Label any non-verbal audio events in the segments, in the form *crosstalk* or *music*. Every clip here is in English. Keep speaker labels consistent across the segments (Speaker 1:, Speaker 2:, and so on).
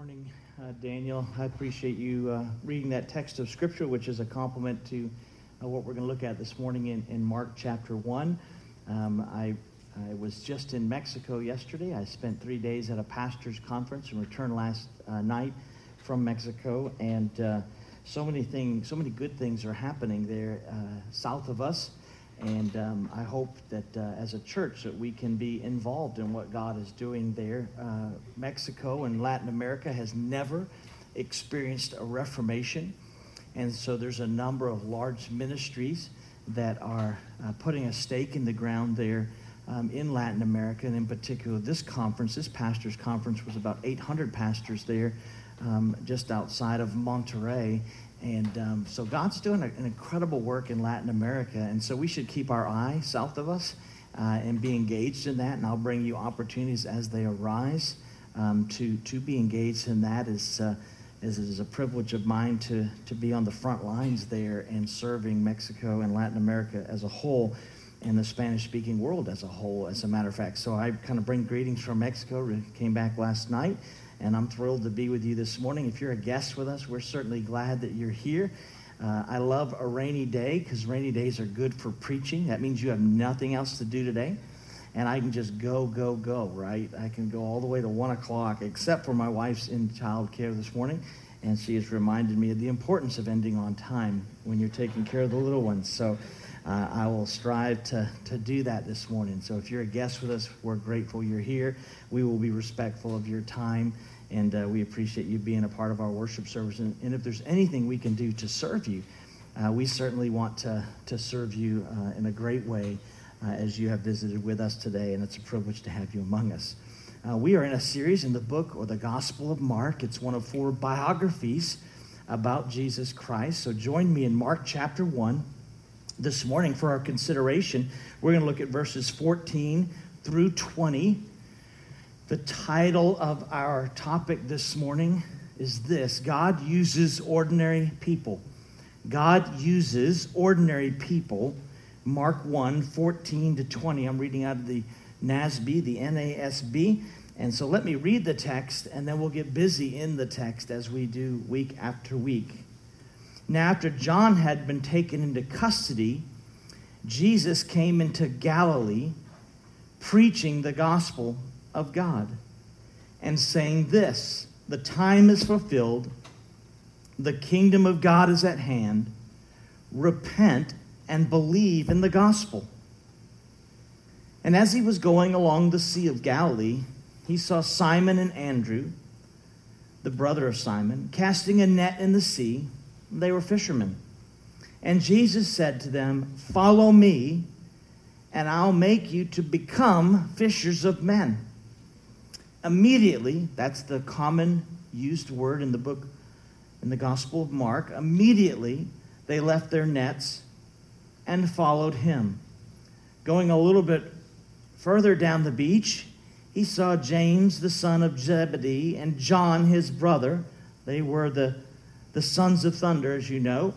Speaker 1: morning, uh, Daniel. I appreciate you uh, reading that text of Scripture, which is a complement to uh, what we're going to look at this morning in, in Mark chapter 1. Um, I, I was just in Mexico yesterday. I spent three days at a pastor's conference and returned last uh, night from Mexico. And uh, so many things, so many good things are happening there uh, south of us. And um, I hope that uh, as a church that we can be involved in what God is doing there. Uh, Mexico and Latin America has never experienced a reformation. And so there's a number of large ministries that are uh, putting a stake in the ground there um, in Latin America. And in particular, this conference, this pastors' conference, was about 800 pastors there um, just outside of Monterrey. And um, so God's doing a, an incredible work in Latin America. And so we should keep our eye south of us uh, and be engaged in that. And I'll bring you opportunities as they arise um, to, to be engaged in that. Is, uh, is, is a privilege of mine to, to be on the front lines there and serving Mexico and Latin America as a whole and the Spanish speaking world as a whole, as a matter of fact. So I kind of bring greetings from Mexico. Came back last night and I'm thrilled to be with you this morning. If you're a guest with us, we're certainly glad that you're here. Uh, I love a rainy day because rainy days are good for preaching. That means you have nothing else to do today. And I can just go, go, go, right? I can go all the way to 1 o'clock, except for my wife's in child care this morning. And she has reminded me of the importance of ending on time when you're taking care of the little ones. So uh, I will strive to, to do that this morning. So if you're a guest with us, we're grateful you're here. We will be respectful of your time and uh, we appreciate you being a part of our worship service. And, and if there's anything we can do to serve you, uh, we certainly want to, to serve you uh, in a great way uh, as you have visited with us today, and it's a privilege to have you among us. Uh, we are in a series in the book or the Gospel of Mark. It's one of four biographies about Jesus Christ. So join me in Mark chapter 1 this morning for our consideration. We're going to look at verses 14 through 20. The title of our topic this morning is this God uses ordinary people. God uses ordinary people. Mark 1 14 to 20. I'm reading out of the NASB, the NASB. And so let me read the text, and then we'll get busy in the text as we do week after week. Now, after John had been taken into custody, Jesus came into Galilee preaching the gospel of God and saying this the time is fulfilled, the kingdom of God is at hand. Repent and believe in the gospel. And as he was going along the Sea of Galilee, he saw Simon and Andrew, the brother of Simon, casting a net in the sea. They were fishermen. And Jesus said to them, Follow me, and I'll make you to become fishers of men. Immediately, that's the common used word in the book, in the Gospel of Mark. Immediately, they left their nets and followed him. Going a little bit further down the beach, he saw James, the son of Zebedee, and John, his brother. They were the, the sons of thunder, as you know.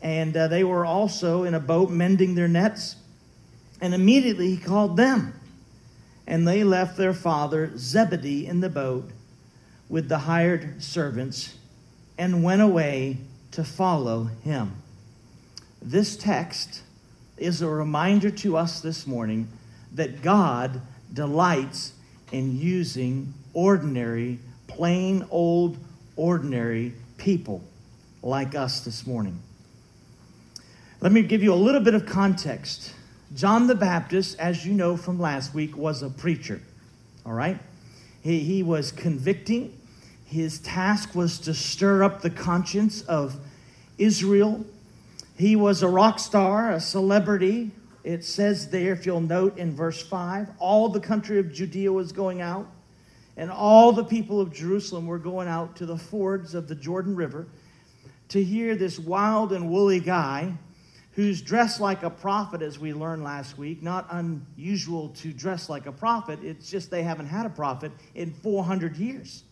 Speaker 1: And uh, they were also in a boat mending their nets. And immediately he called them and they left their father Zebedee in the boat with the hired servants and went away to follow him. This text is a reminder to us this morning that God delights in using ordinary, plain old, ordinary people like us this morning. Let me give you a little bit of context John the Baptist, as you know from last week, was a preacher. All right? He, he was convicting. His task was to stir up the conscience of Israel. He was a rock star, a celebrity. It says there, if you'll note in verse 5, all the country of Judea was going out, and all the people of Jerusalem were going out to the fords of the Jordan River to hear this wild and woolly guy who's dressed like a prophet, as we learned last week. Not unusual to dress like a prophet, it's just they haven't had a prophet in 400 years.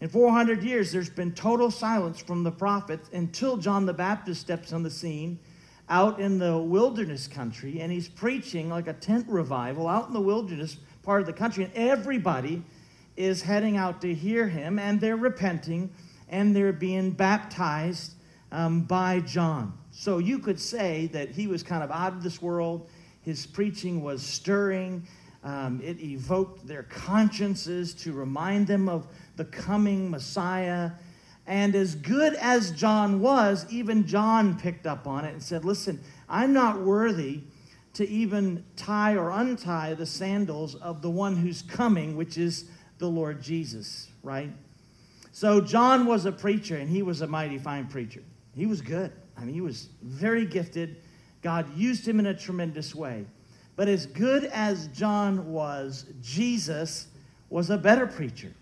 Speaker 1: In 400 years, there's been total silence from the prophets until John the Baptist steps on the scene out in the wilderness country, and he's preaching like a tent revival out in the wilderness part of the country, and everybody is heading out to hear him, and they're repenting and they're being baptized um, by John. So you could say that he was kind of out of this world. His preaching was stirring. Um, it evoked their consciences to remind them of the coming Messiah. And as good as John was, even John picked up on it and said, Listen, I'm not worthy to even tie or untie the sandals of the one who's coming, which is the Lord Jesus, right? So John was a preacher, and he was a mighty fine preacher. He was good. I mean, he was very gifted. God used him in a tremendous way. But as good as John was, Jesus was a better preacher.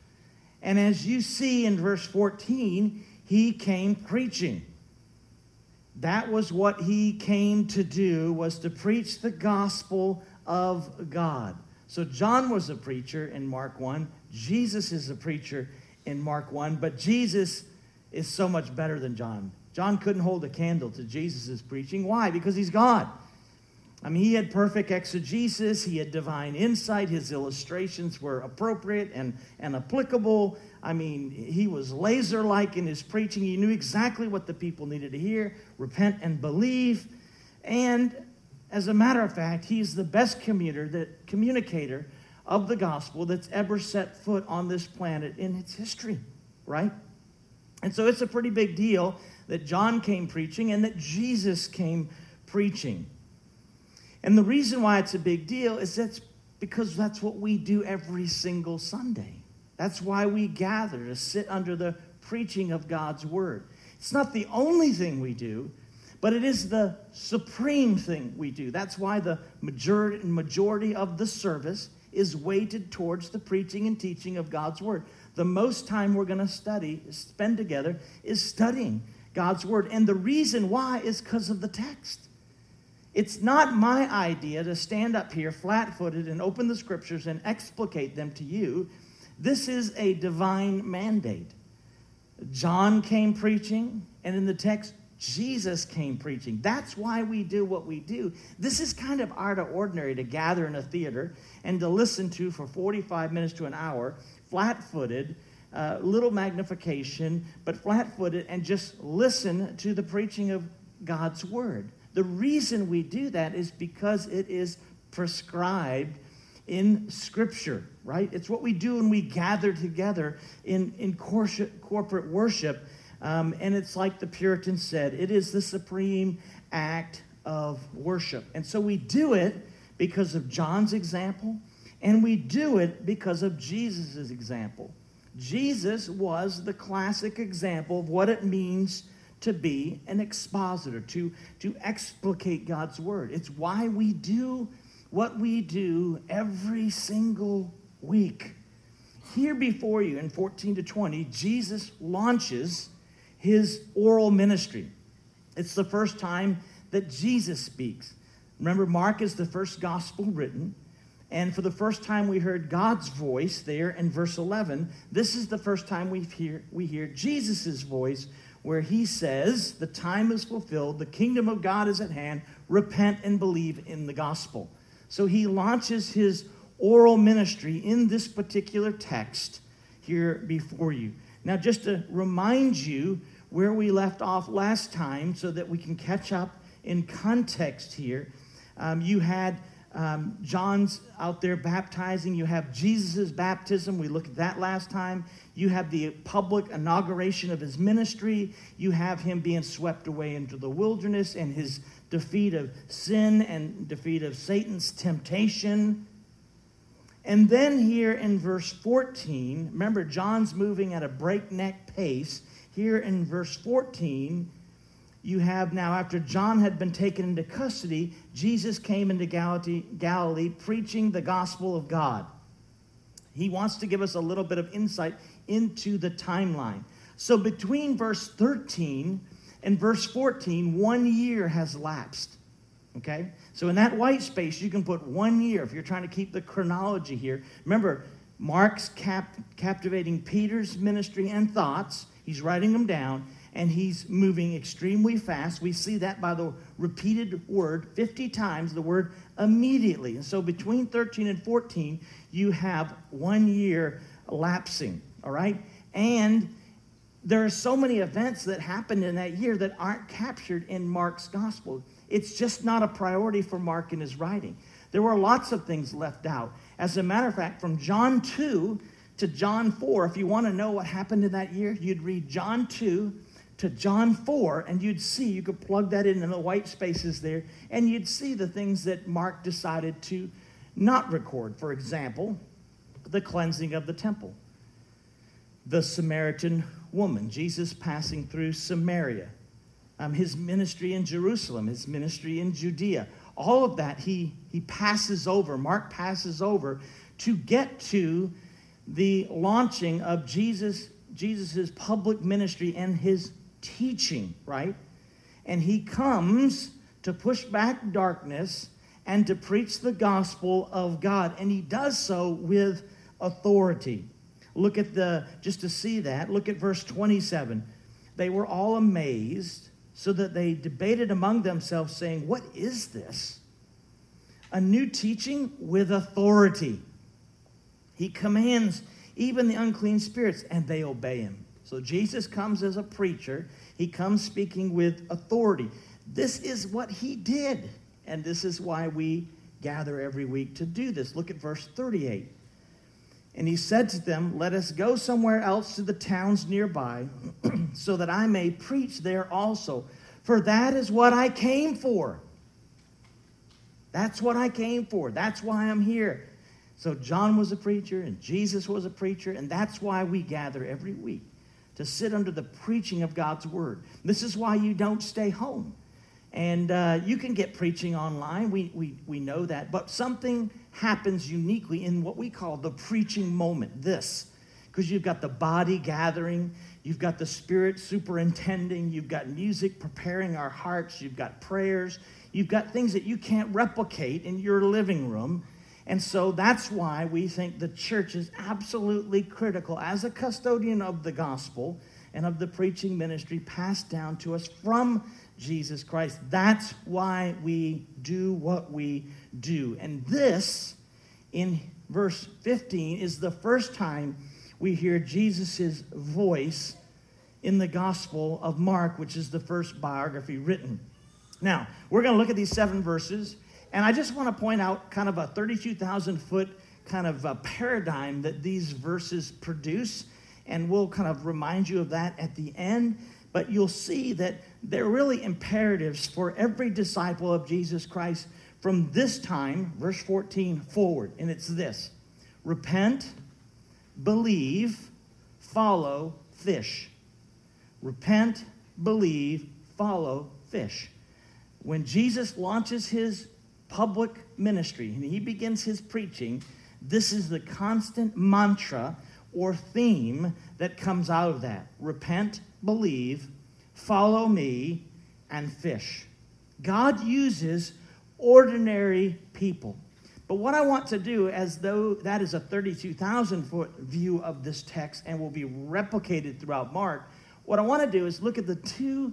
Speaker 1: And as you see in verse 14, he came preaching. That was what he came to do was to preach the gospel of God. So John was a preacher in Mark 1, Jesus is a preacher in Mark 1, but Jesus is so much better than John. John couldn't hold a candle to Jesus' preaching. Why? Because he's God. I mean, he had perfect exegesis, he had divine insight, his illustrations were appropriate and, and applicable. I mean, he was laser like in his preaching. He knew exactly what the people needed to hear repent and believe. And as a matter of fact, he's the best communicator, the communicator of the gospel that's ever set foot on this planet in its history, right? And so it's a pretty big deal that John came preaching and that Jesus came preaching. And the reason why it's a big deal is that's because that's what we do every single Sunday. That's why we gather to sit under the preaching of God's word. It's not the only thing we do, but it is the supreme thing we do. That's why the majority, of the service is weighted towards the preaching and teaching of God's word. The most time we're going to study, spend together, is studying God's word. And the reason why is because of the text. It's not my idea to stand up here flat footed and open the scriptures and explicate them to you. This is a divine mandate. John came preaching, and in the text, Jesus came preaching. That's why we do what we do. This is kind of out of ordinary to gather in a theater and to listen to for 45 minutes to an hour, flat footed, uh, little magnification, but flat footed, and just listen to the preaching of God's word. The reason we do that is because it is prescribed in Scripture, right? It's what we do when we gather together in, in corporate worship. Um, and it's like the Puritans said it is the supreme act of worship. And so we do it because of John's example, and we do it because of Jesus' example. Jesus was the classic example of what it means to be an expositor, to, to explicate God's word. It's why we do what we do every single week. Here before you in 14 to 20, Jesus launches his oral ministry. It's the first time that Jesus speaks. Remember, Mark is the first gospel written. And for the first time, we heard God's voice there in verse 11. This is the first time we hear, we hear Jesus' voice where he says, The time is fulfilled, the kingdom of God is at hand, repent and believe in the gospel. So he launches his oral ministry in this particular text here before you. Now, just to remind you where we left off last time so that we can catch up in context here, um, you had um, John's out there baptizing. You have Jesus' baptism. We looked at that last time. You have the public inauguration of his ministry. You have him being swept away into the wilderness and his defeat of sin and defeat of Satan's temptation. And then here in verse 14, remember, John's moving at a breakneck pace. Here in verse 14, you have now, after John had been taken into custody, Jesus came into Galilee, preaching the gospel of God. He wants to give us a little bit of insight into the timeline. So between verse 13 and verse 14, one year has lapsed. Okay? So in that white space, you can put one year if you're trying to keep the chronology here. Remember, Mark's cap- captivating Peter's ministry and thoughts. He's writing them down and he's moving extremely fast. We see that by the repeated word 50 times, the word immediately. And so between 13 and 14, you have one year lapsing, all right? And there are so many events that happened in that year that aren't captured in Mark's gospel. It's just not a priority for Mark in his writing. There were lots of things left out. As a matter of fact, from John 2 to John 4, if you want to know what happened in that year, you'd read John 2 to John 4, and you'd see, you could plug that in in the white spaces there, and you'd see the things that Mark decided to not record. For example, the cleansing of the temple, the Samaritan woman, Jesus passing through Samaria, um, his ministry in Jerusalem, his ministry in Judea. All of that he, he passes over, Mark passes over to get to the launching of Jesus Jesus's public ministry and his teaching, right? And he comes to push back darkness and to preach the gospel of God. And he does so with authority. Look at the, just to see that, look at verse 27. They were all amazed, so that they debated among themselves, saying, What is this? A new teaching with authority. He commands even the unclean spirits, and they obey him. So Jesus comes as a preacher, he comes speaking with authority. This is what he did, and this is why we gather every week to do this. Look at verse 38. And he said to them, Let us go somewhere else to the towns nearby, *clears throat* so that I may preach there also. For that is what I came for. That's what I came for. That's why I'm here. So John was a preacher, and Jesus was a preacher, and that's why we gather every week to sit under the preaching of God's word. This is why you don't stay home. And uh, you can get preaching online, we, we, we know that. But something happens uniquely in what we call the preaching moment this. Because you've got the body gathering, you've got the spirit superintending, you've got music preparing our hearts, you've got prayers, you've got things that you can't replicate in your living room. And so that's why we think the church is absolutely critical as a custodian of the gospel and of the preaching ministry passed down to us from Jesus Christ. That's why we do what we do. And this, in verse 15, is the first time we hear Jesus' voice in the Gospel of Mark, which is the first biography written. Now, we're going to look at these seven verses. And I just want to point out kind of a 32,000 foot kind of a paradigm that these verses produce. And we'll kind of remind you of that at the end. But you'll see that they're really imperatives for every disciple of Jesus Christ from this time, verse 14, forward. And it's this repent, believe, follow, fish. Repent, believe, follow, fish. When Jesus launches his public ministry and he begins his preaching, this is the constant mantra or theme that comes out of that repent, believe, follow me, and fish. God uses ordinary people. But what I want to do, as though that is a 32,000 foot view of this text and will be replicated throughout Mark, what I want to do is look at the two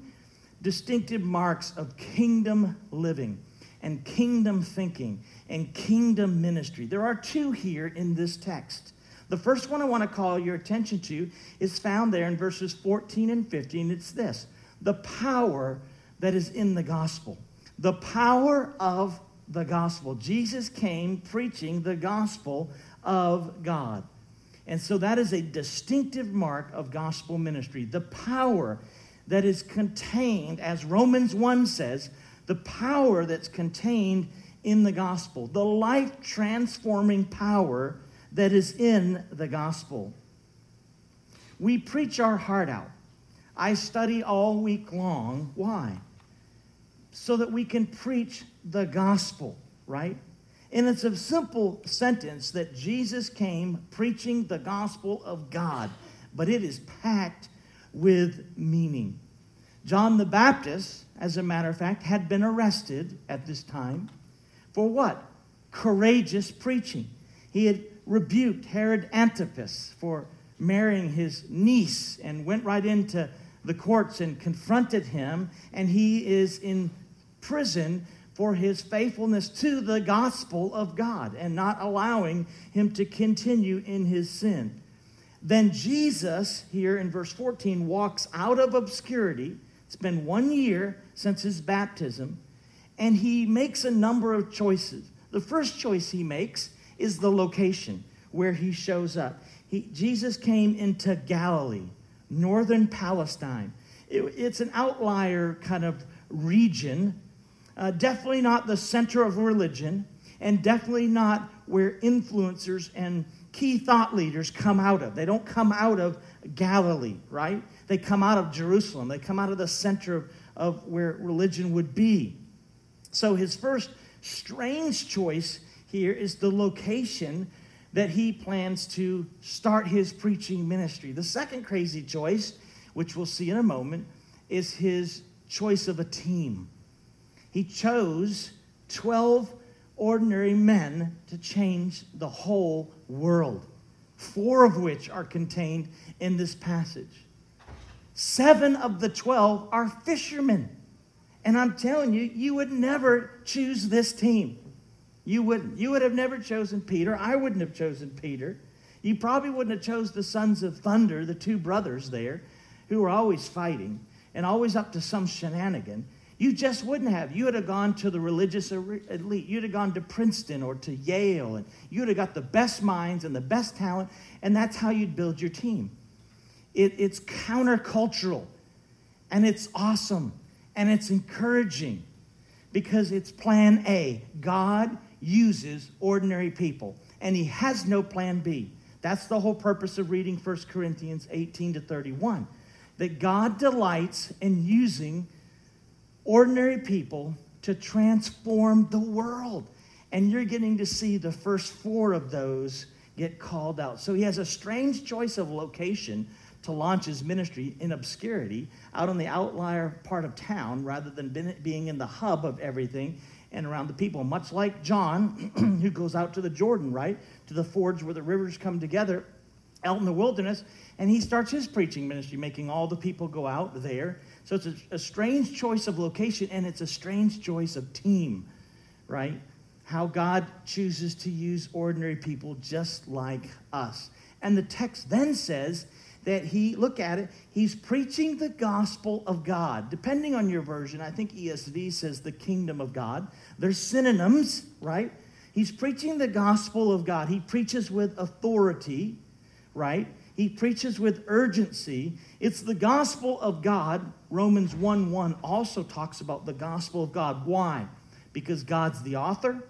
Speaker 1: distinctive marks of kingdom living and kingdom thinking and kingdom ministry. There are two here in this text. The first one I want to call your attention to is found there in verses 14 and 15. It's this the power that is in the gospel. The power of the gospel. Jesus came preaching the gospel of God. And so that is a distinctive mark of gospel ministry. The power that is contained, as Romans 1 says, the power that's contained in the gospel, the life transforming power that is in the gospel. We preach our heart out. I study all week long. Why? So that we can preach the gospel, right? And it's a simple sentence that Jesus came preaching the gospel of God, but it is packed with meaning. John the Baptist, as a matter of fact, had been arrested at this time for what? Courageous preaching. He had rebuked Herod Antipas for marrying his niece and went right into the courts and confronted him, and he is in prison for his faithfulness to the gospel of God and not allowing him to continue in his sin. Then Jesus, here in verse 14, walks out of obscurity. It's been one year since his baptism, and he makes a number of choices. The first choice he makes is the location where he shows up. He, Jesus came into Galilee, northern Palestine. It, it's an outlier kind of region, uh, definitely not the center of religion, and definitely not where influencers and key thought leaders come out of. They don't come out of Galilee, right? They come out of Jerusalem. They come out of the center of, of where religion would be. So his first strange choice here is the location that he plans to start his preaching ministry. The second crazy choice, which we'll see in a moment, is his choice of a team. He chose 12 ordinary men to change the whole world, four of which are contained in this passage. Seven of the 12 are fishermen. And I'm telling you, you would never choose this team. You wouldn't. You would have never chosen Peter. I wouldn't have chosen Peter. You probably wouldn't have chose the sons of thunder, the two brothers there, who were always fighting and always up to some shenanigan. You just wouldn't have. You would have gone to the religious elite. You'd have gone to Princeton or to Yale, and you would have got the best minds and the best talent, and that's how you'd build your team. It, it's countercultural, and it's awesome, and it's encouraging because it's plan A. God uses ordinary people, and He has no plan B. That's the whole purpose of reading 1 Corinthians 18 to 31. That God delights in using ordinary people to transform the world. And you're getting to see the first four of those get called out. So he has a strange choice of location to launch his ministry in obscurity out on the outlier part of town rather than being in the hub of everything and around the people. Much like John, *clears throat* who goes out to the Jordan, right? To the fords where the rivers come together out in the wilderness. And he starts his preaching ministry, making all the people go out there so it's a, a strange choice of location and it's a strange choice of team, right? How God chooses to use ordinary people just like us. And the text then says that he, look at it, he's preaching the gospel of God. Depending on your version, I think ESV says the kingdom of God. There's synonyms, right? He's preaching the gospel of God. He preaches with authority, right? He preaches with urgency. It's the gospel of God. Romans 1 1 also talks about the gospel of God. Why? Because God's the author,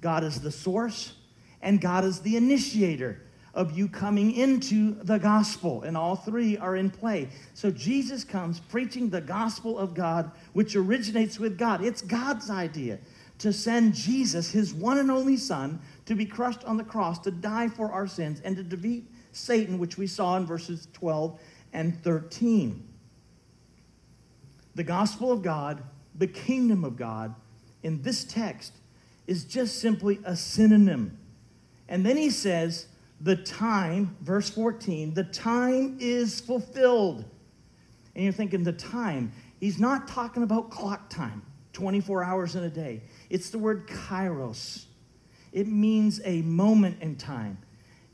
Speaker 1: God is the source, and God is the initiator of you coming into the gospel. And all three are in play. So Jesus comes preaching the gospel of God, which originates with God. It's God's idea to send Jesus, his one and only Son, to be crushed on the cross, to die for our sins, and to defeat Satan, which we saw in verses 12 and 13. The gospel of God, the kingdom of God, in this text is just simply a synonym. And then he says, the time, verse 14, the time is fulfilled. And you're thinking, the time. He's not talking about clock time, 24 hours in a day. It's the word kairos. It means a moment in time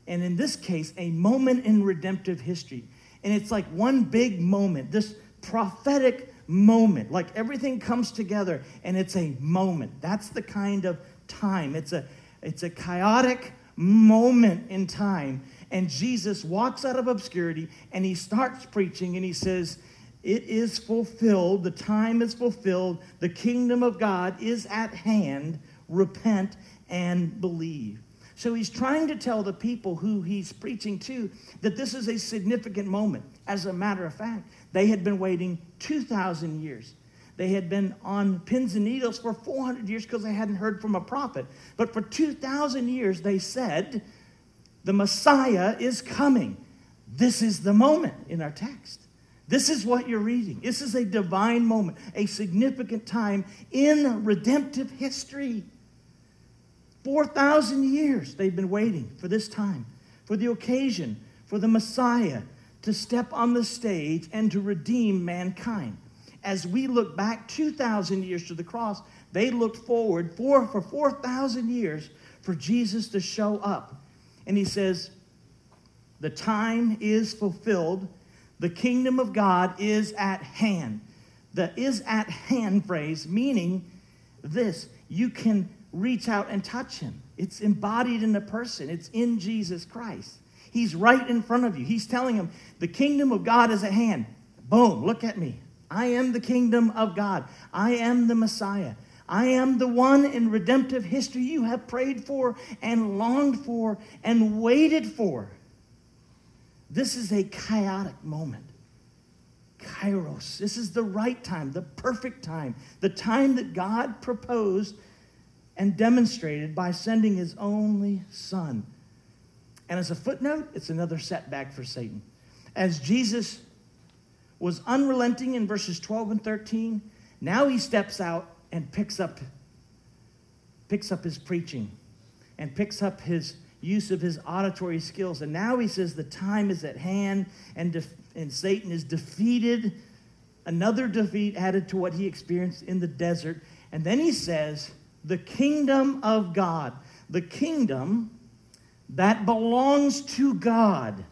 Speaker 1: and in this case, a moment in redemptive history. And it's like one big moment, this prophetic moment, like everything comes together and it's a moment. That's the kind of time. It's a it's a kairotic moment in time. And Jesus walks out of obscurity and he starts preaching and he says, It is fulfilled, the time is fulfilled, the kingdom of God is at hand. Repent and believe. So he's trying to tell the people who he's preaching to that this is a significant moment. As a matter of fact, they had been waiting 2,000 years. They had been on pins and needles for 400 years because they hadn't heard from a prophet. But for 2,000 years, they said, The Messiah is coming. This is the moment in our text. This is what you're reading. This is a divine moment, a significant time in redemptive history. 4,000 years they've been waiting for this time, for the occasion, for the Messiah to step on the stage and to redeem mankind. As we look back 2,000 years to the cross, they looked forward for, for 4,000 years for Jesus to show up. And he says, The time is fulfilled. The kingdom of God is at hand. The is at hand phrase meaning this you can reach out and touch him. It's embodied in the person, it's in Jesus Christ. He's right in front of you. He's telling him, The kingdom of God is at hand. Boom, look at me. I am the kingdom of God. I am the Messiah. I am the one in redemptive history you have prayed for and longed for and waited for. This is a kairotic moment. Kairos. This is the right time, the perfect time, the time that God proposed and demonstrated by sending his only son. And as a footnote, it's another setback for Satan. As Jesus was unrelenting in verses 12 and 13, now he steps out and picks up picks up his preaching and picks up his use of his auditory skills. And now he says the time is at hand and, def- and Satan is defeated. Another defeat added to what he experienced in the desert. And then he says, the kingdom of God, the kingdom that belongs to God.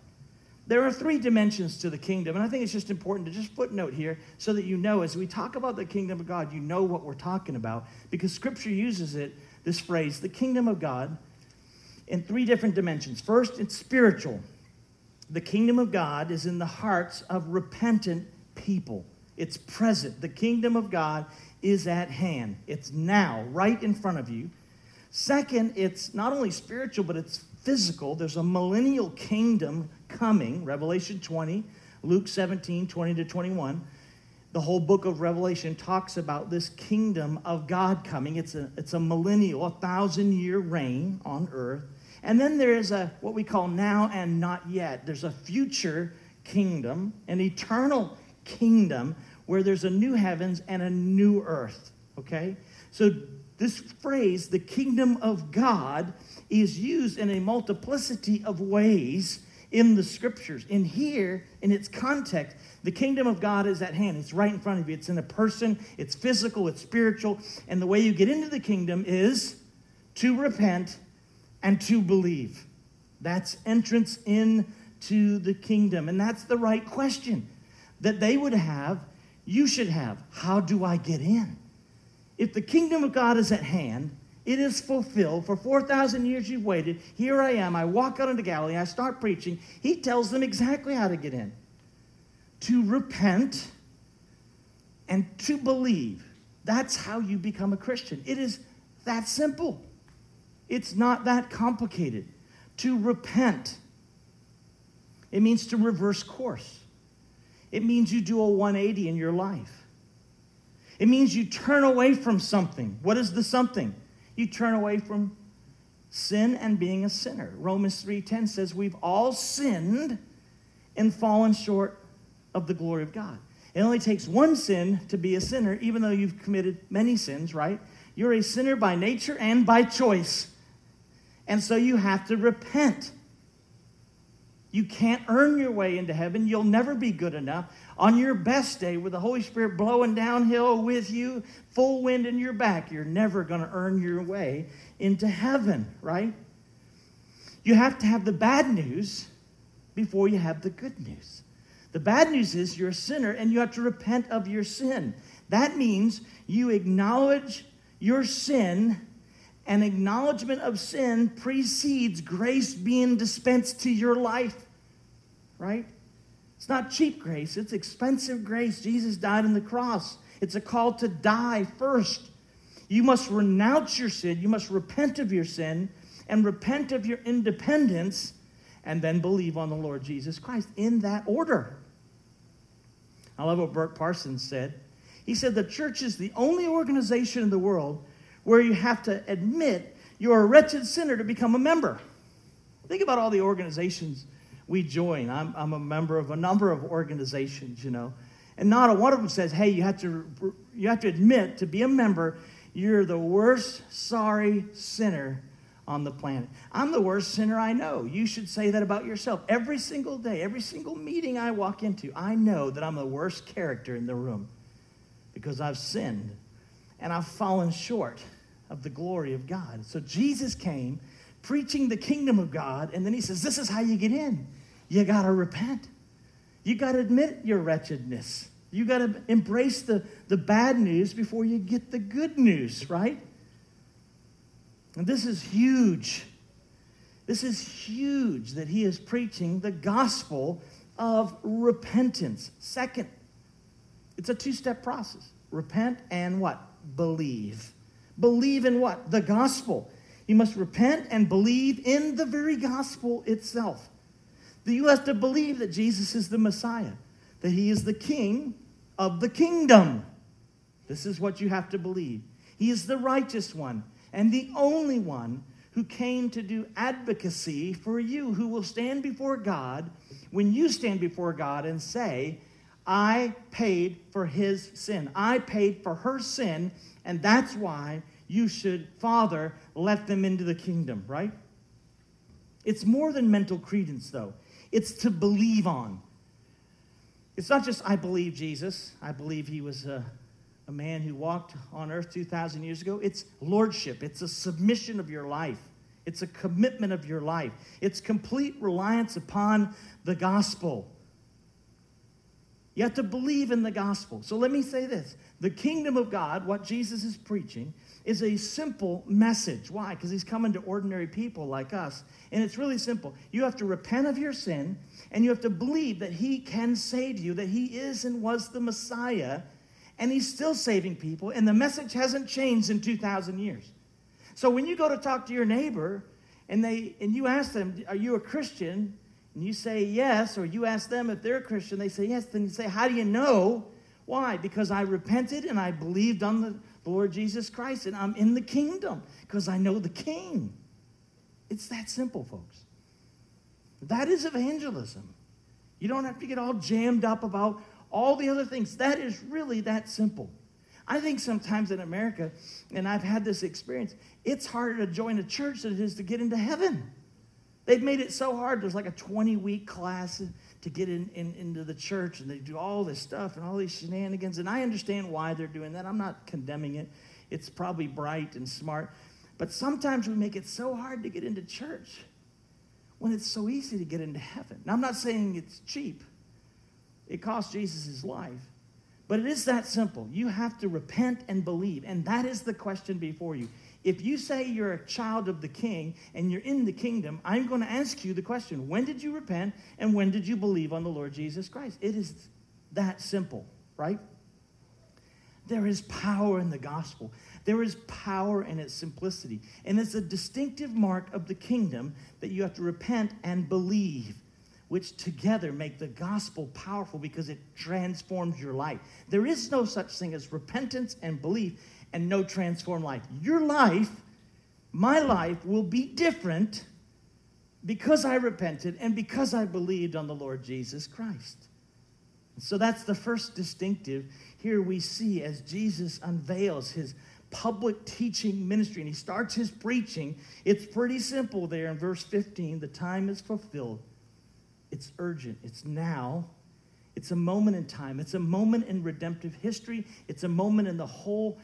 Speaker 1: There are three dimensions to the kingdom, and I think it's just important to just footnote here so that you know as we talk about the kingdom of God, you know what we're talking about because scripture uses it, this phrase, the kingdom of God, in three different dimensions. First, it's spiritual. The kingdom of God is in the hearts of repentant people. It's present. The kingdom of God is at hand. It's now, right in front of you. Second, it's not only spiritual, but it's physical. There's a millennial kingdom coming, Revelation 20, Luke 17, 20 to 21. The whole book of Revelation talks about this kingdom of God coming. It's a, it's a millennial, a thousand year reign on earth. And then there is a what we call now and not yet. There's a future kingdom, an eternal kingdom where there's a new heavens and a new earth. Okay? So this phrase, the kingdom of God, is used in a multiplicity of ways in the scriptures. In here, in its context, the kingdom of God is at hand. It's right in front of you. It's in a person, it's physical, it's spiritual. And the way you get into the kingdom is to repent and to believe. That's entrance into the kingdom. And that's the right question that they would have, you should have. How do I get in? If the kingdom of God is at hand, it is fulfilled. For 4,000 years you've waited. Here I am. I walk out into Galilee. I start preaching. He tells them exactly how to get in to repent and to believe. That's how you become a Christian. It is that simple, it's not that complicated. To repent, it means to reverse course, it means you do a 180 in your life. It means you turn away from something. What is the something? You turn away from sin and being a sinner. Romans 3:10 says we've all sinned and fallen short of the glory of God. It only takes one sin to be a sinner, even though you've committed many sins, right? You're a sinner by nature and by choice. And so you have to repent. You can't earn your way into heaven. You'll never be good enough. On your best day, with the Holy Spirit blowing downhill with you, full wind in your back, you're never going to earn your way into heaven, right? You have to have the bad news before you have the good news. The bad news is you're a sinner and you have to repent of your sin. That means you acknowledge your sin, and acknowledgement of sin precedes grace being dispensed to your life, right? It's not cheap grace, it's expensive grace. Jesus died on the cross. It's a call to die first. You must renounce your sin, you must repent of your sin, and repent of your independence, and then believe on the Lord Jesus Christ in that order. I love what Burk Parsons said. He said the church is the only organization in the world where you have to admit you're a wretched sinner to become a member. Think about all the organizations we join. I'm, I'm a member of a number of organizations, you know. And not a one of them says, hey, you have to, you have to admit to be a member, you're the worst sorry sinner on the planet. I'm the worst sinner I know. You should say that about yourself. Every single day, every single meeting I walk into, I know that I'm the worst character in the room because I've sinned and I've fallen short of the glory of God. So Jesus came preaching the kingdom of God, and then he says, This is how you get in. You got to repent. You got to admit your wretchedness. You got to embrace the, the bad news before you get the good news, right? And this is huge. This is huge that he is preaching the gospel of repentance. Second, it's a two step process repent and what? Believe. Believe in what? The gospel. You must repent and believe in the very gospel itself. You have to believe that Jesus is the Messiah, that he is the king of the kingdom. This is what you have to believe. He is the righteous one and the only one who came to do advocacy for you, who will stand before God when you stand before God and say, I paid for his sin. I paid for her sin, and that's why you should, Father, let them into the kingdom, right? It's more than mental credence, though. It's to believe on. It's not just, I believe Jesus. I believe he was a, a man who walked on earth 2,000 years ago. It's lordship, it's a submission of your life, it's a commitment of your life, it's complete reliance upon the gospel. You have to believe in the gospel. So let me say this the kingdom of God, what Jesus is preaching, is a simple message. Why? Because he's coming to ordinary people like us. And it's really simple. You have to repent of your sin, and you have to believe that he can save you, that he is and was the Messiah, and he's still saving people, and the message hasn't changed in 2,000 years. So when you go to talk to your neighbor, and, they, and you ask them, Are you a Christian? And you say yes, or you ask them if they're a Christian, they say yes. Then you say, How do you know? Why? Because I repented and I believed on the Lord Jesus Christ, and I'm in the kingdom because I know the King. It's that simple, folks. That is evangelism. You don't have to get all jammed up about all the other things. That is really that simple. I think sometimes in America, and I've had this experience, it's harder to join a church than it is to get into heaven. They've made it so hard. There's like a 20 week class to get in, in, into the church and they do all this stuff and all these shenanigans. And I understand why they're doing that. I'm not condemning it. It's probably bright and smart. But sometimes we make it so hard to get into church when it's so easy to get into heaven. Now, I'm not saying it's cheap, it cost Jesus his life. But it is that simple. You have to repent and believe. And that is the question before you. If you say you're a child of the king and you're in the kingdom, I'm going to ask you the question when did you repent and when did you believe on the Lord Jesus Christ? It is that simple, right? There is power in the gospel. There is power in its simplicity. And it's a distinctive mark of the kingdom that you have to repent and believe, which together make the gospel powerful because it transforms your life. There is no such thing as repentance and belief and no transformed life. Your life, my life, will be different because I repented and because I believed on the Lord Jesus Christ. So that's the first distinctive here we see as Jesus unveils his public teaching ministry and he starts his preaching. It's pretty simple there in verse 15. The time is fulfilled. It's urgent. It's now. It's a moment in time. It's a moment in redemptive history. It's a moment in the whole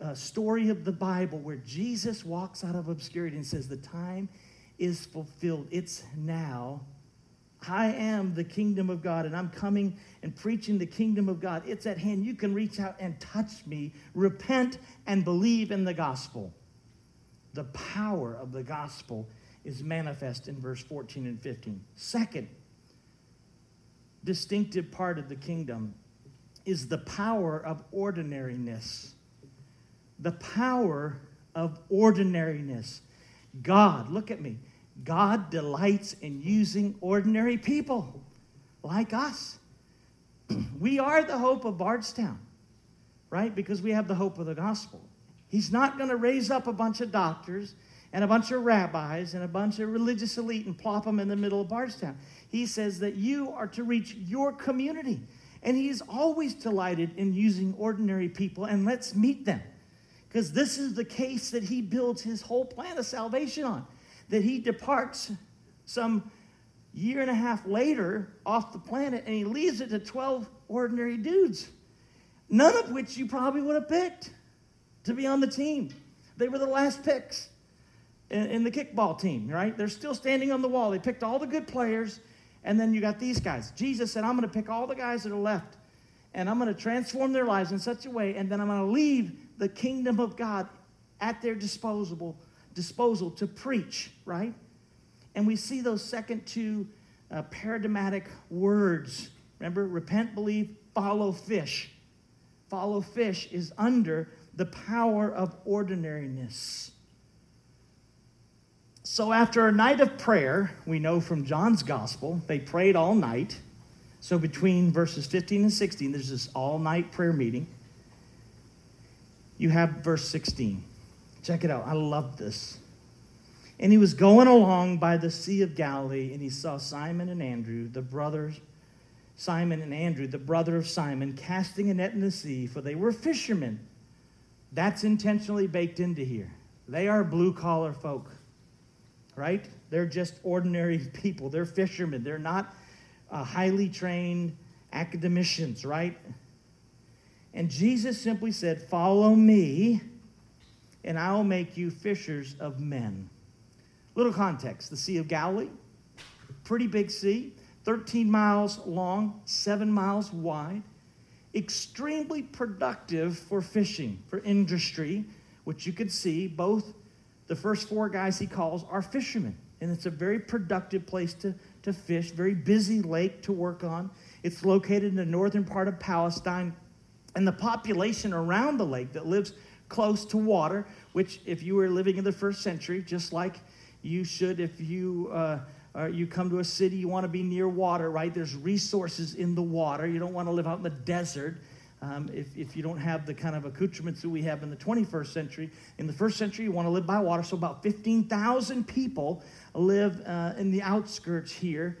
Speaker 1: uh, story of the Bible where Jesus walks out of obscurity and says, The time is fulfilled. It's now. I am the kingdom of God, and I'm coming and preaching the kingdom of God. It's at hand. You can reach out and touch me. Repent and believe in the gospel. The power of the gospel is manifest in verse 14 and 15. Second, distinctive part of the kingdom is the power of ordinariness the power of ordinariness. God, look at me. God delights in using ordinary people like us. *clears throat* we are the hope of Bardstown, right? Because we have the hope of the gospel. He's not going to raise up a bunch of doctors and a bunch of rabbis and a bunch of religious elite and plop them in the middle of Bardstown. He says that you are to reach your community. And he's always delighted in using ordinary people, and let's meet them. Because this is the case that he builds his whole plan of salvation on. That he departs some year and a half later off the planet and he leaves it to 12 ordinary dudes, none of which you probably would have picked to be on the team. They were the last picks in, in the kickball team, right? They're still standing on the wall. They picked all the good players And then you got these guys. Jesus said, I'm going to pick all the guys that are left and I'm going to transform their lives in such a way, and then I'm going to leave the kingdom of God at their disposable, disposal to preach, right? And we see those second two uh, paradigmatic words. Remember, repent, believe, follow fish. Follow fish is under the power of ordinariness. So, after a night of prayer, we know from John's gospel, they prayed all night. So, between verses 15 and 16, there's this all night prayer meeting. You have verse 16. Check it out. I love this. And he was going along by the Sea of Galilee, and he saw Simon and Andrew, the brothers, Simon and Andrew, the brother of Simon, casting a net in the sea, for they were fishermen. That's intentionally baked into here. They are blue collar folk, right? They're just ordinary *laughs* people. They're fishermen. They're not uh, highly trained academicians, right? And Jesus simply said, Follow me, and I will make you fishers of men. Little context the Sea of Galilee, pretty big sea, 13 miles long, 7 miles wide, extremely productive for fishing, for industry, which you could see both the first four guys he calls are fishermen. And it's a very productive place to, to fish, very busy lake to work on. It's located in the northern part of Palestine. And the population around the lake that lives close to water, which, if you were living in the first century, just like you should if you uh, uh, you come to a city you want to be near water right there's resources in the water you don't want to live out in the desert um, if, if you don't have the kind of accoutrements that we have in the 21st century in the first century you want to live by water so about 15000 people live uh, in the outskirts here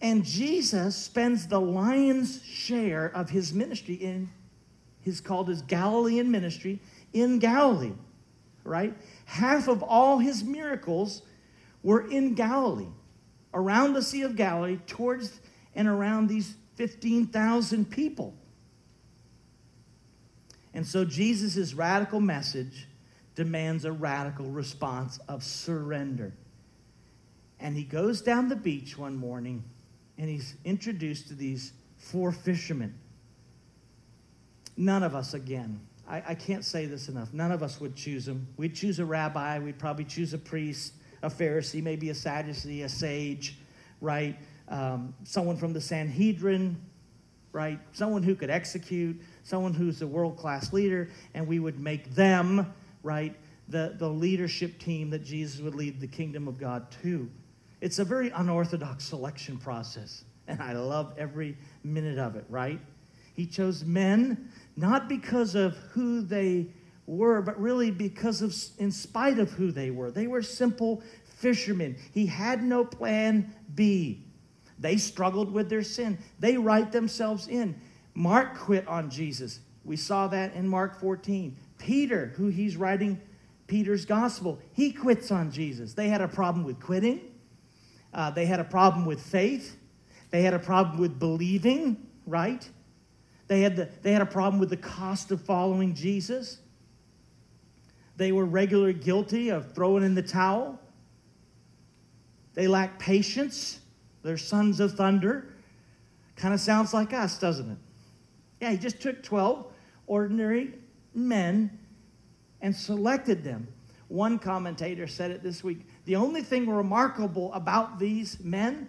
Speaker 1: and jesus spends the lion's share of his ministry in his called his galilean ministry in galilee right half of all his miracles were in Galilee, around the Sea of Galilee, towards and around these 15,000 people. And so Jesus' radical message demands a radical response of surrender. And he goes down the beach one morning and he's introduced to these four fishermen. None of us, again, I, I, can't say this enough, none of us would choose them. We'd choose a rabbi, we'd probably choose a priest, a Pharisee, maybe a Sadducee, a sage, right? Um, someone from the Sanhedrin, right? Someone who could execute, someone who's a world class leader, and we would make them, right, the, the leadership team that Jesus would lead the kingdom of God to. It's a very unorthodox selection process, and I love every minute of it, right? He chose men not because of who they were, but really because of, in spite of who they were. They were simple fishermen. He had no plan B. They struggled with their sin. They write themselves in. Mark quit on Jesus. We saw that in Mark 14. Peter, who he's writing Peter's gospel, he quits on Jesus. They had a problem with quitting. Uh, they had a problem with faith. They had a problem with believing, right? They had, the, they had a problem with the cost of following Jesus. They were regularly guilty of throwing in the towel. They lack patience. They're sons of thunder. Kind of sounds like us, doesn't it? Yeah, he just took 12 ordinary men and selected them. One commentator said it this week the only thing remarkable about these men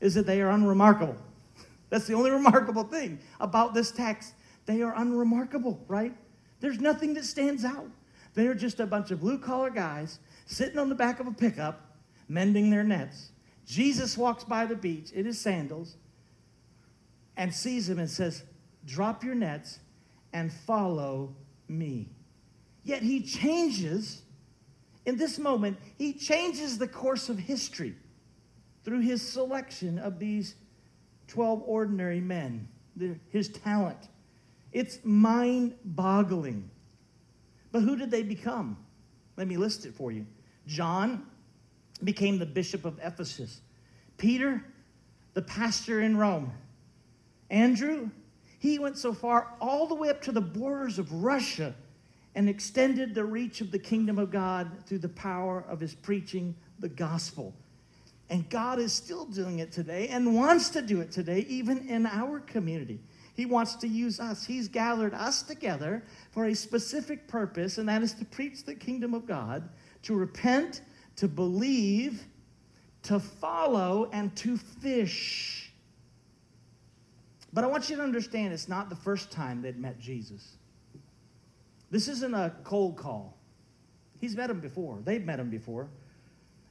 Speaker 1: is that they are unremarkable. *laughs* That's the only remarkable thing about this text. They are unremarkable, right? There's nothing that stands out. They're just a bunch of blue collar guys sitting on the back of a pickup mending their nets. Jesus walks by the beach in his sandals and sees him and says, Drop your nets and follow me. Yet he changes, in this moment, he changes the course of history through his selection of these 12 ordinary men, his talent. It's mind boggling. But who did they become? Let me list it for you. John became the bishop of Ephesus. Peter, the pastor in Rome. Andrew, he went so far all the way up to the borders of Russia and extended the reach of the kingdom of God through the power of his preaching the gospel. And God is still doing it today and wants to do it today, even in our community. He wants to use us. He's gathered us together for a specific purpose, and that is to preach the kingdom of God, to repent, to believe, to follow, and to fish. But I want you to understand it's not the first time they'd met Jesus. This isn't a cold call. He's met him before, they've met him before.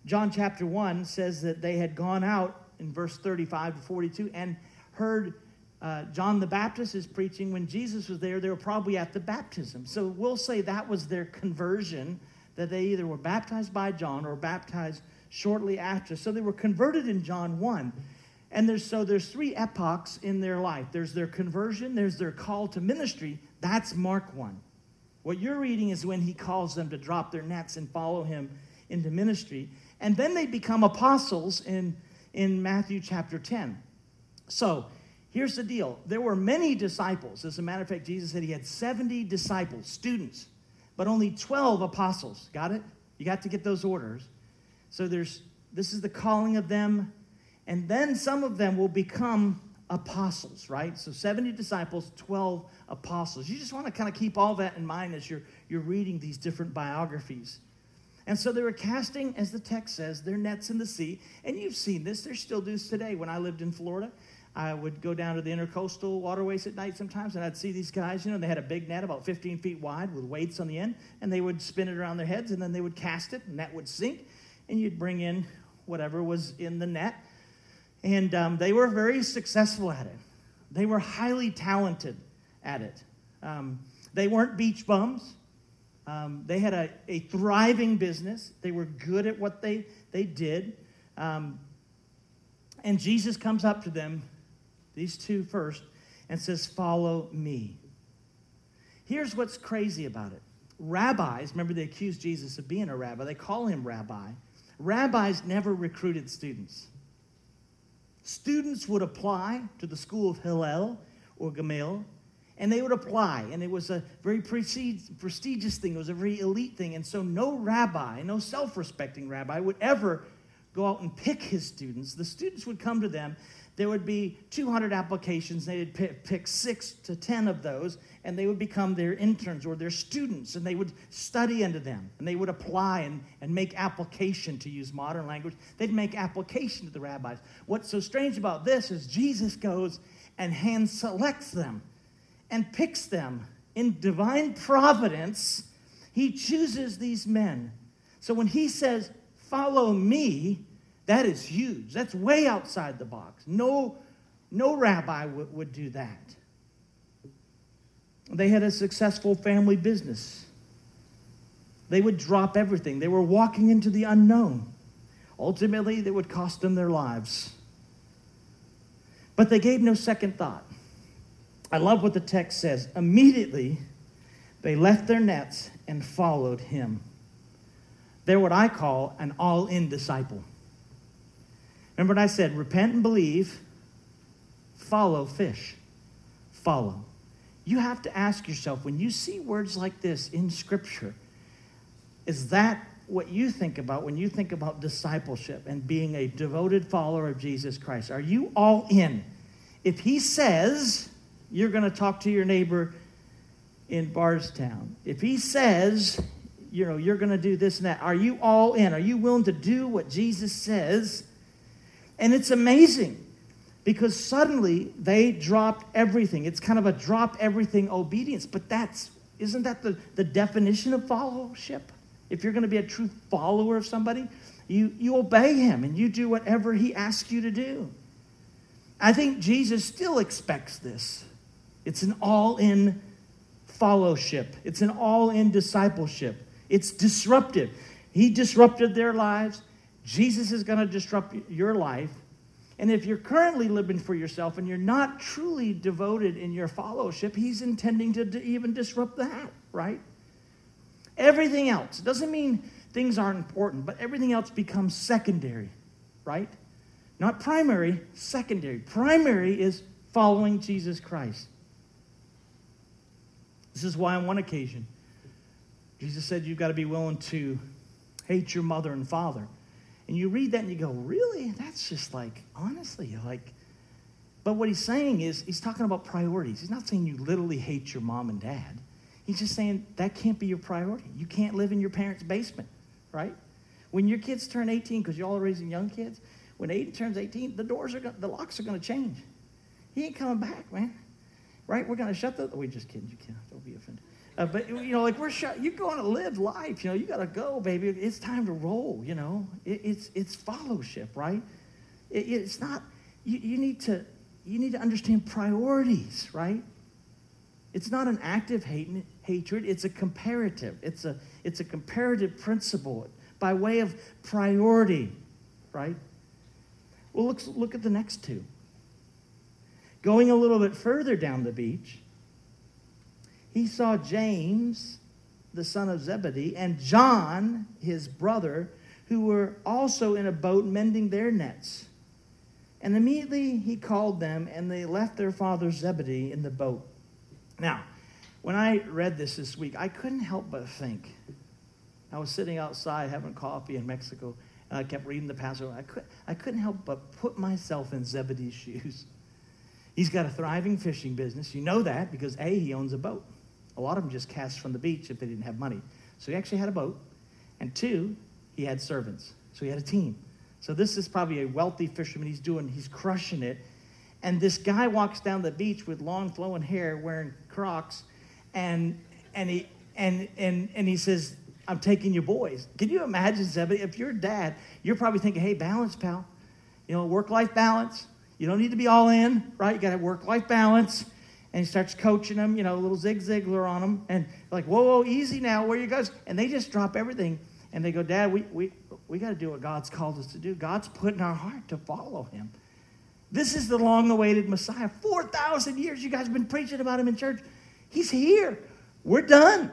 Speaker 1: John chapter 1 says that they had gone out in verse 35 to 42 and heard uh, John the Baptist is preaching. When Jesus was there, they were probably at the baptism. So we'll say that was their conversion, that they either were baptized by John or baptized shortly after. So they were converted in John 1. And there's so there's three epochs in their life. There's their conversion, there's their call to ministry. That's Mark 1. What you're reading is when he calls them to drop their nets and follow him into ministry. And then they become apostles in, in Matthew chapter 10. So here's the deal there were many disciples. As a matter of fact, Jesus said he had 70 disciples, students, but only 12 apostles. Got it? You got to get those orders. So there's this is the calling of them, and then some of them will become apostles, right? So 70 disciples, 12 apostles. You just want to kind of keep all that in mind as you're, you're reading these different biographies. And so they were casting, as the text says, their nets in the sea. And you've seen this. There's still do today. When I lived in Florida, I would go down to the intercoastal waterways at night sometimes, and I'd see these guys, you know, they had a big net about 15 feet wide with weights on the end, and they would spin it around their heads, and then they would cast it, and that would sink, and you'd bring in whatever was in the net. And um, they were very successful at it. They were highly talented at it. Um, they weren't beach bums. Um, they had a, a thriving business. They were good at what they, they did. Um, and Jesus comes up to them, these two first, and says, Follow me. Here's what's crazy about it rabbis, remember they accused Jesus of being a rabbi, they call him rabbi. Rabbis never recruited students. Students would apply to the school of Hillel or Gamaliel and they would apply. And it was a very prestigious thing, it was a very elite thing. And so, no rabbi, no self respecting rabbi would ever go out and pick his students. The students would come to them. There would be 200 applications. They'd pick, pick six to 10 of those, and they would become their interns or their students, and they would study under them, and they would apply and, and make application, to use modern language. They'd make application to the rabbis. What's so strange about this is Jesus goes and hand selects them and picks them. In divine providence, he chooses these men. So when he says, Follow me, that is huge. That's way outside the box. No, no rabbi w- would do that. They had a successful family business. They would drop everything. They were walking into the unknown. Ultimately, they would cost them their lives. But they gave no second thought. I love what the text says. Immediately, they left their nets and followed him. They're what I call an all in disciple. Remember what I said? Repent and believe, follow fish. Follow. You have to ask yourself when you see words like this in Scripture, is that what you think about when you think about discipleship and being a devoted follower of Jesus Christ? Are you all in? If he says, you're going to talk to your neighbor in Bardstown. If he says, you know, you're going to do this and that, are you all in? Are you willing to do what Jesus says? And it's amazing because suddenly they dropped everything. It's kind of a drop everything obedience, but that's isn't that the, the definition of followership? If you're going to be a true follower of somebody, you, you obey him and you do whatever he asks you to do. I think Jesus still expects this. It's an all in fellowship, it's an all in discipleship. It's disruptive. He disrupted their lives. Jesus is going to disrupt your life. And if you're currently living for yourself and you're not truly devoted in your fellowship, he's intending to even disrupt that, right? Everything else doesn't mean things aren't important, but everything else becomes secondary, right? Not primary, secondary. Primary is following Jesus Christ. This is why, on one occasion, Jesus said you've got to be willing to hate your mother and father. And you read that and you go, really? That's just like, honestly, like, but what he's saying is, he's talking about priorities. He's not saying you literally hate your mom and dad. He's just saying that can't be your priority. You can't live in your parents' basement, right? When your kids turn 18, because you're all raising young kids, when Aiden turns 18, the doors are going the locks are going to change. He ain't coming back, man. Right? We're going to shut the. We're just kidding. You can't. Don't be offended. Uh, but you know, like we're shut. You're going to live life. You know, you got to go, baby. It's time to roll. You know, it, it's it's fellowship, right? It, it's not. You, you need to you need to understand priorities, right? It's not an active hate, hatred. It's a comparative. It's a it's a comparative principle by way of priority, right? Well, look, look at the next two. Going a little bit further down the beach, he saw James, the son of Zebedee, and John, his brother, who were also in a boat mending their nets. And immediately he called them, and they left their father Zebedee in the boat. Now, when I read this this week, I couldn't help but think. I was sitting outside having coffee in Mexico, and I kept reading the passage. I, could, I couldn't help but put myself in Zebedee's *laughs* shoes. He's got a thriving fishing business. You know that because A, he owns a boat. A lot of them just cast from the beach if they didn't have money. So he actually had a boat. And two, he had servants. So he had a team. So this is probably a wealthy fisherman. He's doing, he's crushing it. And this guy walks down the beach with long flowing hair, wearing Crocs, and and he and and and he says, "I'm taking your boys." Can you imagine, Zebedee? If you're dad, you're probably thinking, "Hey, balance, pal. You know, work-life balance. You don't need to be all in, right? You got to work-life balance." And he starts coaching them, you know, a little Zig Ziglar on them, and like, whoa, whoa, easy now, where you guys? And they just drop everything, and they go, Dad, we, we, we got to do what God's called us to do. God's put in our heart to follow him. This is the long-awaited Messiah. 4,000 years you guys have been preaching about him in church. He's here. We're done.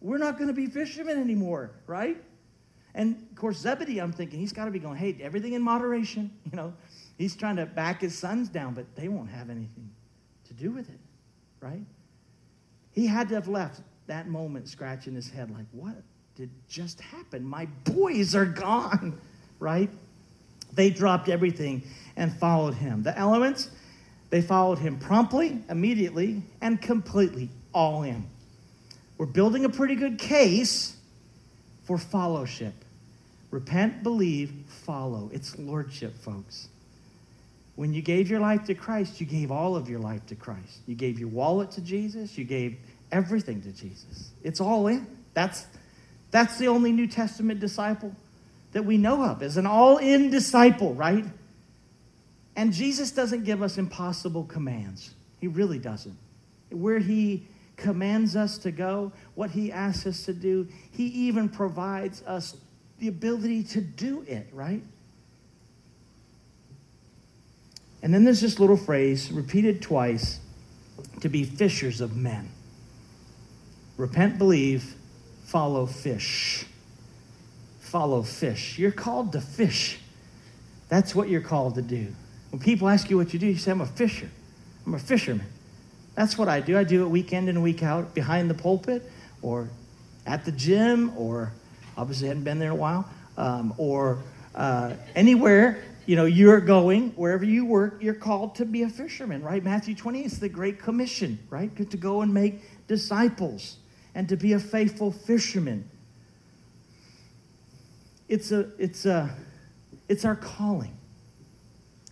Speaker 1: We're not going to be fishermen anymore, right? And of course, Zebedee, I'm thinking, he's got to be going, hey, everything in moderation. *laughs* You know, he's trying to back his sons down, but they won't have anything to do with it, right? He had to have left that moment scratching his head like, what did just happen? My boys are gone, *laughs* right? They dropped everything and followed him. The elements, they followed him promptly, immediately, and completely, all in. We're building a pretty good case for fellowship. Repent, believe, follow. It's lordship, folks. When you gave your life to Christ, you gave all of your life to Christ. You gave your wallet to Jesus, you gave everything to Jesus. It's all in. That's, that's the only New Testament disciple that we know of, is an all in disciple, right? And Jesus doesn't give us impossible commands. He really doesn't. Where he commands us to go, what he asks us to do, he even provides us the ability to do it, right? And then there's this little phrase repeated twice to be fishers of men. Repent, believe, follow fish. Follow fish. You're called to fish. That's what you're called to do. When people ask you what you do, you say, I'm a fisher. I'm a fisherman. That's what I do. I do it weekend and week out behind the pulpit or at the gym or obviously hadn't been there in a while um, or uh, anywhere you know, you're going, wherever you work, you're called to be a fisherman, right? Matthew 20 is the Great Commission, right? Good To go and make disciples and to be a faithful fisherman. It's, a, it's, a, it's our calling.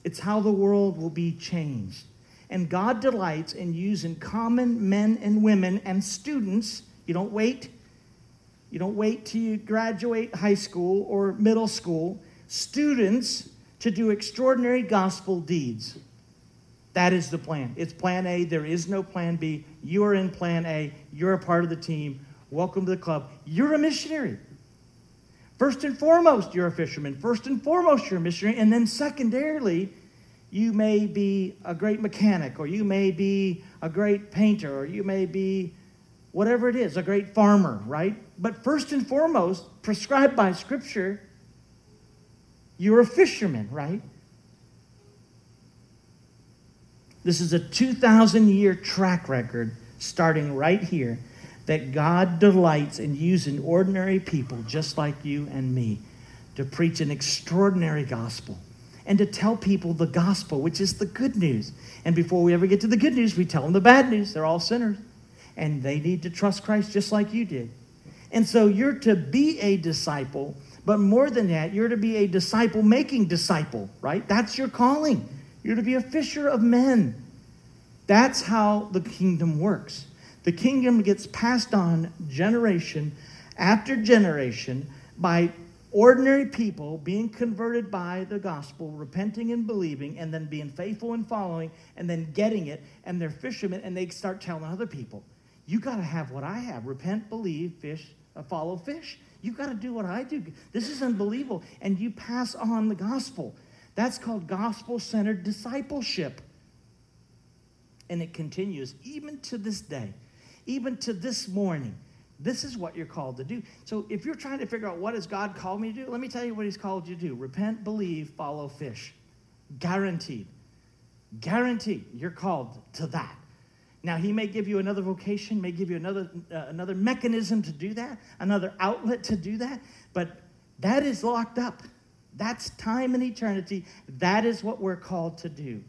Speaker 1: It's how the world will be changed. And God delights in using common men and women and students. You don't wait. You don't wait till you graduate high school or middle school. Students to do extraordinary gospel deeds. That is the plan. It's plan A. There is no plan B. You are in plan A. You're a part of the team. Welcome to the club. You're a missionary. First and foremost, you're a fisherman. First and foremost, you're a missionary. And then, secondarily, you may be a great mechanic, or you may be a great painter, or you may be whatever it is, a great farmer, right? But first and foremost, prescribed by Scripture, you're a fisherman, right? This is a 2,000 year track record starting right here that God delights in using ordinary people just like you and me to preach an extraordinary gospel and to tell people the gospel, which is the good news. And before we ever get to the good news, we tell them the bad news. They're all sinners. And they need to trust Christ just like you did. And so you're to be a disciple, but more than that, you're to be a disciple making disciple, right? That's your calling. You're to be a fisher of men. That's how the kingdom works. The kingdom gets passed on generation after generation by ordinary people being converted by the gospel, repenting and believing, and then being faithful and following, and then getting it, and they're fishermen, and they start telling other people, You got to have what I have repent, believe, fish, uh, follow fish. You got to do what I do. This is unbelievable. And you pass on the gospel. That's called gospel centered discipleship. And it continues even to this day, even to this morning. This is what you're called to do. So if you're trying to figure out what has God called me to do, let me tell you what he's called you to do. Repent, believe, follow fish. Guaranteed. Guaranteed you're called to that. Now he may give you another vocation, may give you another uh, another mechanism to do that, another outlet to do that, but that is locked up. That's time and eternity. That is what we're called to do.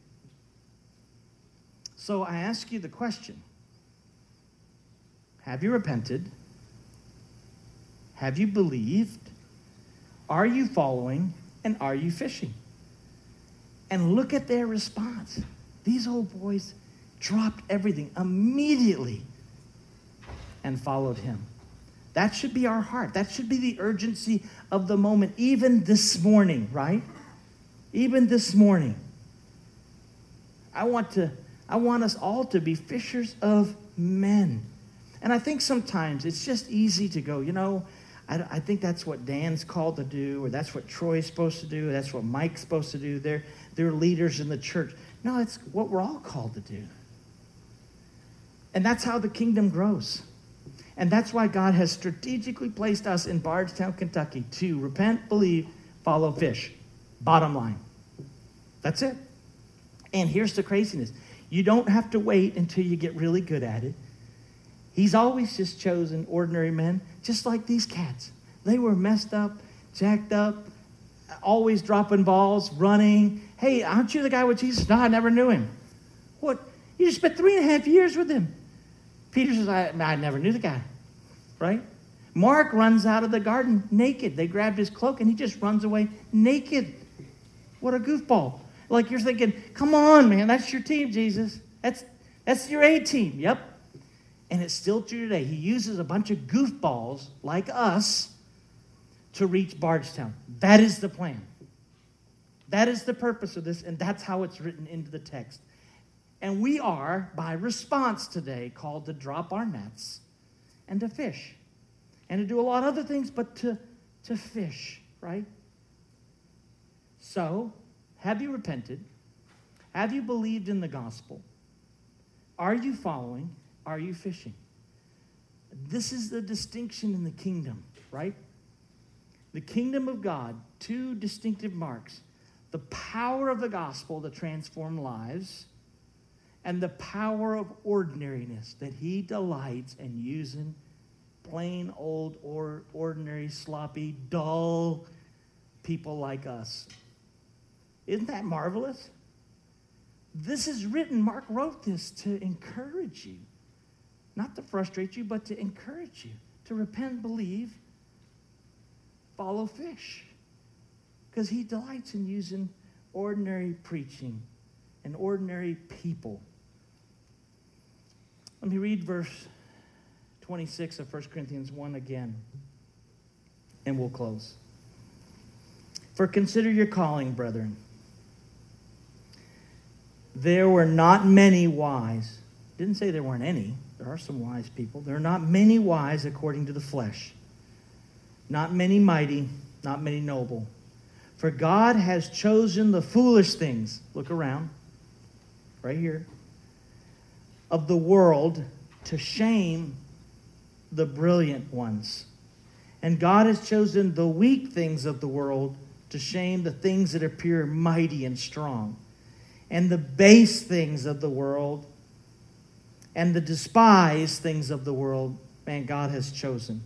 Speaker 1: So I ask you the question Have you repented? Have you believed? Are you following? And are you fishing? And look at their response. These old boys dropped everything immediately and followed him. That should be our heart. That should be the urgency of the moment, even this morning, right? Even this morning. I want to I want us all to be fishers of men. And I think sometimes it's just easy to go, you know, I, I think that's what Dan's called to do, or that's what Troy's supposed to do, that's what Mike's supposed to do. They're, they're leaders in the church. No, it's what we're all called to do. And that's how the kingdom grows. And that's why God has strategically placed us in Bardstown, Kentucky to repent, believe, follow, fish. Bottom line. That's it. And here's the craziness you don't have to wait until you get really good at it. He's always just chosen ordinary men, just like these cats. They were messed up, jacked up, always dropping balls, running. Hey, aren't you the guy with Jesus? No, I never knew him. What? You just spent three and a half years with him. Peter says, I, I never knew the guy. Right? Mark runs out of the garden naked. They grabbed his cloak and he just runs away naked. What a goofball. Like you're thinking, come on, man, that's your team, Jesus. That's, that's your A team. Yep, and it's still true today. He uses a bunch of goofballs like us to reach Bardstown. That is the plan. That is the purpose of this, and that's how it's written into the text. And we are, by response today, called to drop our nets and to fish and to do a lot of other things, but to, to fish, right? So, have you repented? Have you believed in the gospel? Are you following? Are you fishing? This is the distinction in the kingdom, right? The kingdom of God, two distinctive marks the power of the gospel to transform lives, and the power of ordinariness that he delights in using plain old or ordinary sloppy dull people like us isn't that marvelous this is written mark wrote this to encourage you not to frustrate you, but to encourage you to repent, believe, follow fish. Because he delights in using ordinary preaching and ordinary people. Let me read verse 26 of 1 Corinthians 1 again, and we'll close. For consider your calling, brethren. There were not many wise. Didn't say there weren't any. There are some wise people. There are not many wise according to the flesh, not many mighty, not many noble. For God has chosen the foolish things, look around, right here, of the world to shame the brilliant ones. And God has chosen the weak things of the world to shame the things that appear mighty and strong. And the base things of the world and the despised things of the world, man, God has chosen.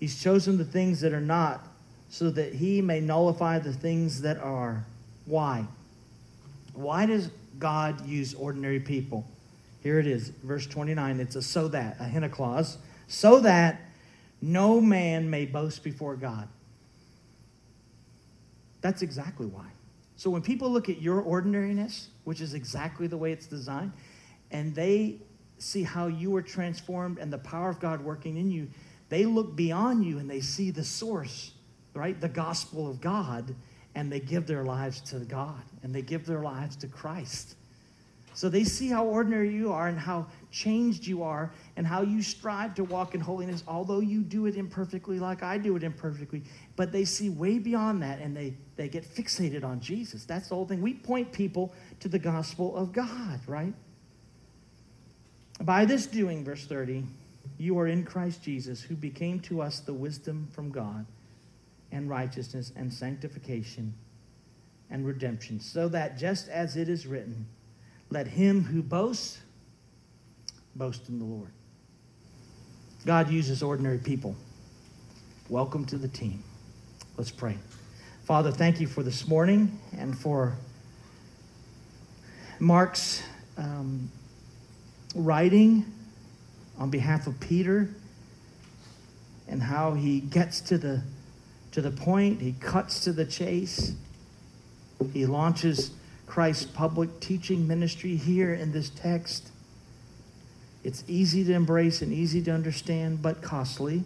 Speaker 1: He's chosen the things that are not so that he may nullify the things that are. Why? Why does God use ordinary people? Here it is, verse 29. It's a so that, a hina clause. So that no man may boast before God. That's exactly why. So when people look at your ordinariness, which is exactly the way it's designed, and they see how you are transformed and the power of God working in you, they look beyond you and they see the source, right? The gospel of God, and they give their lives to God and they give their lives to Christ. So they see how ordinary you are and how changed you are and how you strive to walk in holiness, although you do it imperfectly like I do it imperfectly. But they see way beyond that and they, they get fixated on Jesus. That's the whole thing. We point people to the gospel of God, right? By this doing, verse 30, you are in Christ Jesus, who became to us the wisdom from God and righteousness and sanctification and redemption, so that just as it is written, let him who boasts boast in the Lord. God uses ordinary people. Welcome to the team. Let's pray. Father, thank you for this morning and for Mark's um, writing on behalf of Peter and how he gets to the to the point, he cuts to the chase. He launches Christ's public teaching ministry here in this text. It's easy to embrace and easy to understand, but costly.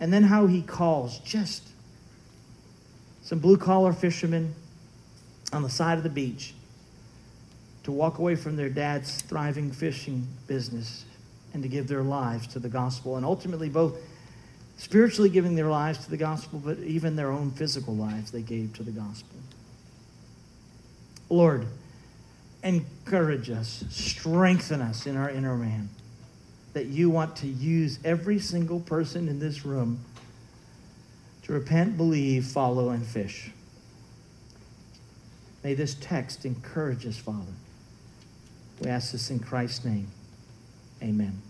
Speaker 1: And then how he calls just some blue collar fishermen on the side of the beach to walk away from their dad's thriving fishing business and to give their lives to the gospel. And ultimately, both spiritually giving their lives to the gospel, but even their own physical lives they gave to the gospel. Lord, encourage us, strengthen us in our inner man, that you want to use every single person in this room to repent, believe, follow, and fish. May this text encourage us, Father. We ask this in Christ's name. Amen.